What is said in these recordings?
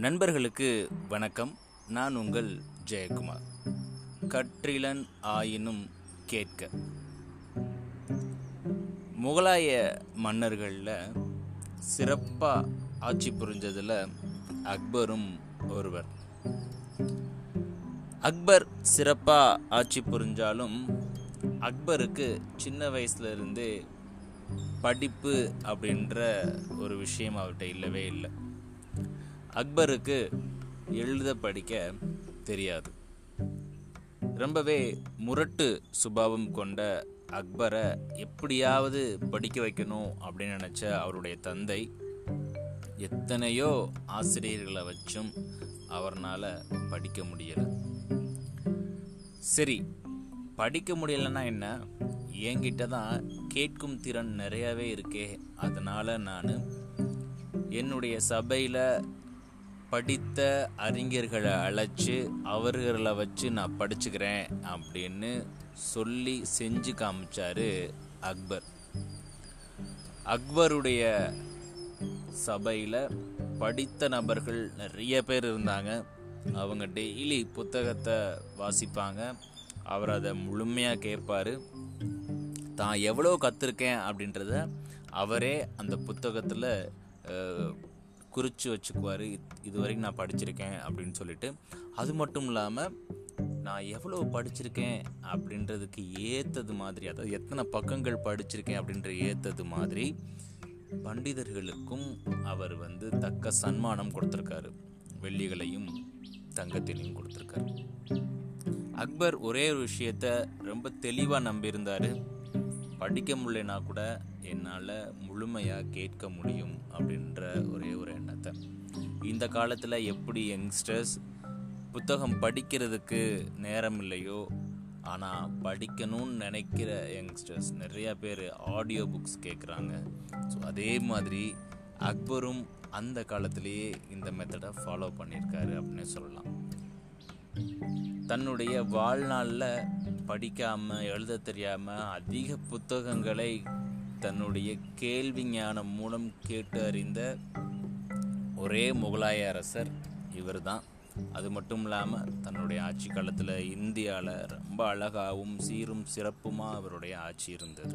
நண்பர்களுக்கு வணக்கம். நான் உங்கள் ஜெயக்குமார். கற்றிலன் ஆயினும் கேட்க. முகலாய மன்னர்களில் சிறப்பாக ஆட்சி புரிஞ்சதில் அக்பரும் ஒருவர். அக்பர் சிறப்பாக ஆட்சி புரிஞ்சாலும் அக்பருக்கு சின்ன வயசுலேருந்தே படிப்பு அப்படின்ற ஒரு விஷயம் அவர்கிட்ட இல்லவே இல்லை. அக்பருக்கு எழுத படிக்க தெரியாது. ரொம்பவே முரட்டு சுபாவம் கொண்ட அக்பரை எப்படியாவது படிக்க வைக்கணும் அப்படின்னு நினச்ச அவருடைய தந்தை எத்தனையோ ஆசிரியர்களை வச்சும் அவர்னால் படிக்க முடியலை. சரி படிக்க முடியலைன்னா என்ன? என்கிட்ட தான் கேட்கும் திறன் நிறையவே இருக்கே அதனால் நான் என்னுடைய சபையில் படித்த அறிஞர்களை அழைச்சி அவர்களை வச்சு நான் படிச்சுக்கிறேன் அப்படின்னு சொல்லி செஞ்சு காமிச்சாரு அக்பர். அக்பருடைய சபையில் படித்த நபர்கள் நிறைய பேர் இருந்தாங்க. அவங்க டெய்லி புத்தகத்தை வாசிப்பாங்க. அவர் அதை முழுமையாக கேட்பார். தான் எவ்வளோ கற்றுருக்கேன் அப்படின்றத அவரே அந்த புத்தகத்தில் குறித்து வச்சுக்குவார். இது வரைக்கும் நான் படிச்சிருக்கேன் அப்படின்னு சொல்லிட்டு. அது மட்டும் இல்லாமல் நான் எவ்வளோ படிச்சிருக்கேன் அப்படின்றதுக்கு ஏற்றது மாதிரி அதாவது எத்தனை பக்கங்கள் படிச்சிருக்கேன் அப்படின்ற ஏற்றது மாதிரி பண்டிதர்களுக்கும் அவர் வந்து தக்க சன்மானம் கொடுத்துருக்காரு. வெள்ளிகளையும் தங்கத்திலையும் கொடுத்துருக்காரு. அக்பர் ஒரே ஒரு விஷயத்த ரொம்ப தெளிவாக நம்பியிருந்தார். படிக்க முடியலனா கூட என்னால் முழுமையாக கேட்க முடியும் அப்படின்ற ஒரே ஒரு எண்ணத்தை. இந்த காலத்தில் எப்படி யங்ஸ்டர்ஸ் புத்தகம் படிக்கிறதுக்கு நேரம் இல்லையோ ஆனால் படிக்கணும்னு நினைக்கிற யங்ஸ்டர்ஸ் நிறையா பேர் ஆடியோ புக்ஸ் கேட்குறாங்க ஸோ அதே மாதிரி அக்பரும் அந்த காலத்திலேயே இந்த மெத்தடை ஃபாலோ பண்ணியிருக்காரு அப்படின்னு சொல்லலாம். தன்னுடைய வாழ்நாளில் படிக்காமல் எழுத தெரியாமல் அதிக புத்தகங்களை தன்னுடைய கேள்வி ஞானம் மூலம் கேட்டு அறிந்த ஒரே முகலாய அரசர் இவர் தான் அது மட்டும் இல்லாமல் தன்னுடைய ஆட்சி காலத்தில் இந்தியாவில் ரொம்ப அழகாகவும் சீரும் சிறப்புமாக அவருடைய ஆட்சி இருந்தது.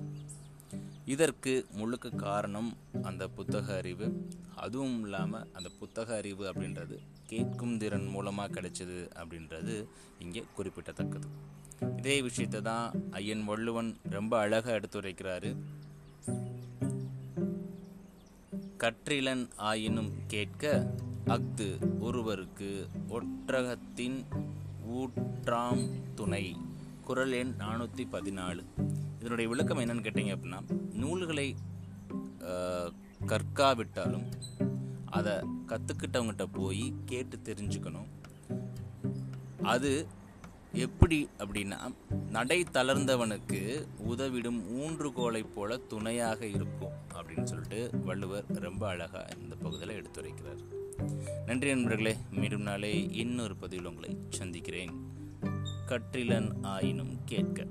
இதற்கு முழுக்க காரணம் அந்த புத்தக அறிவு. அதுவும் இல்லாமல் அந்த புத்தக அறிவு அப்படின்றது கேட்கும் திறன் மூலமாக கிடைச்சது அப்படின்றது இங்கே குறிப்பிடத்தக்கது இதே விஷயத்தை தான் ஐயன் வள்ளுவன் ரொம்ப அழகாக எடுத்துரைக்கிறாரு. கற்றிலன் ஆயினும் கேட்க அஃது ஒருவருக்கு ஒற்றகத்தின் ஊற்றாம் துணை. குரல் எண் நானூற்றி பதினாலு இதனுடைய விளக்கம் என்னன்னு கேட்டீங்க அப்படின்னா நூல்களை கற்காவிட்டாலும் அதை கற்றுக்கிட்டவங்ககிட்ட போய் கேட்டு தெரிஞ்சுக்கணும். அது எப்படி அப்படின்னா நடை தளர்ந்தவனுக்கு உதவிடும் ஊன்றுகோலை போல துணையாக இருக்கும் அப்படின்னு சொல்லிட்டு வள்ளுவர் ரொம்ப அழகாக இந்த பகுதியில் எடுத்துரைக்கிறார். நன்றி நண்பர்களே மீண்டும் நாளே இன்னொரு பதிவில் உங்களை சந்திக்கிறேன். கற்றிலன் ஆயினும் கேட்க.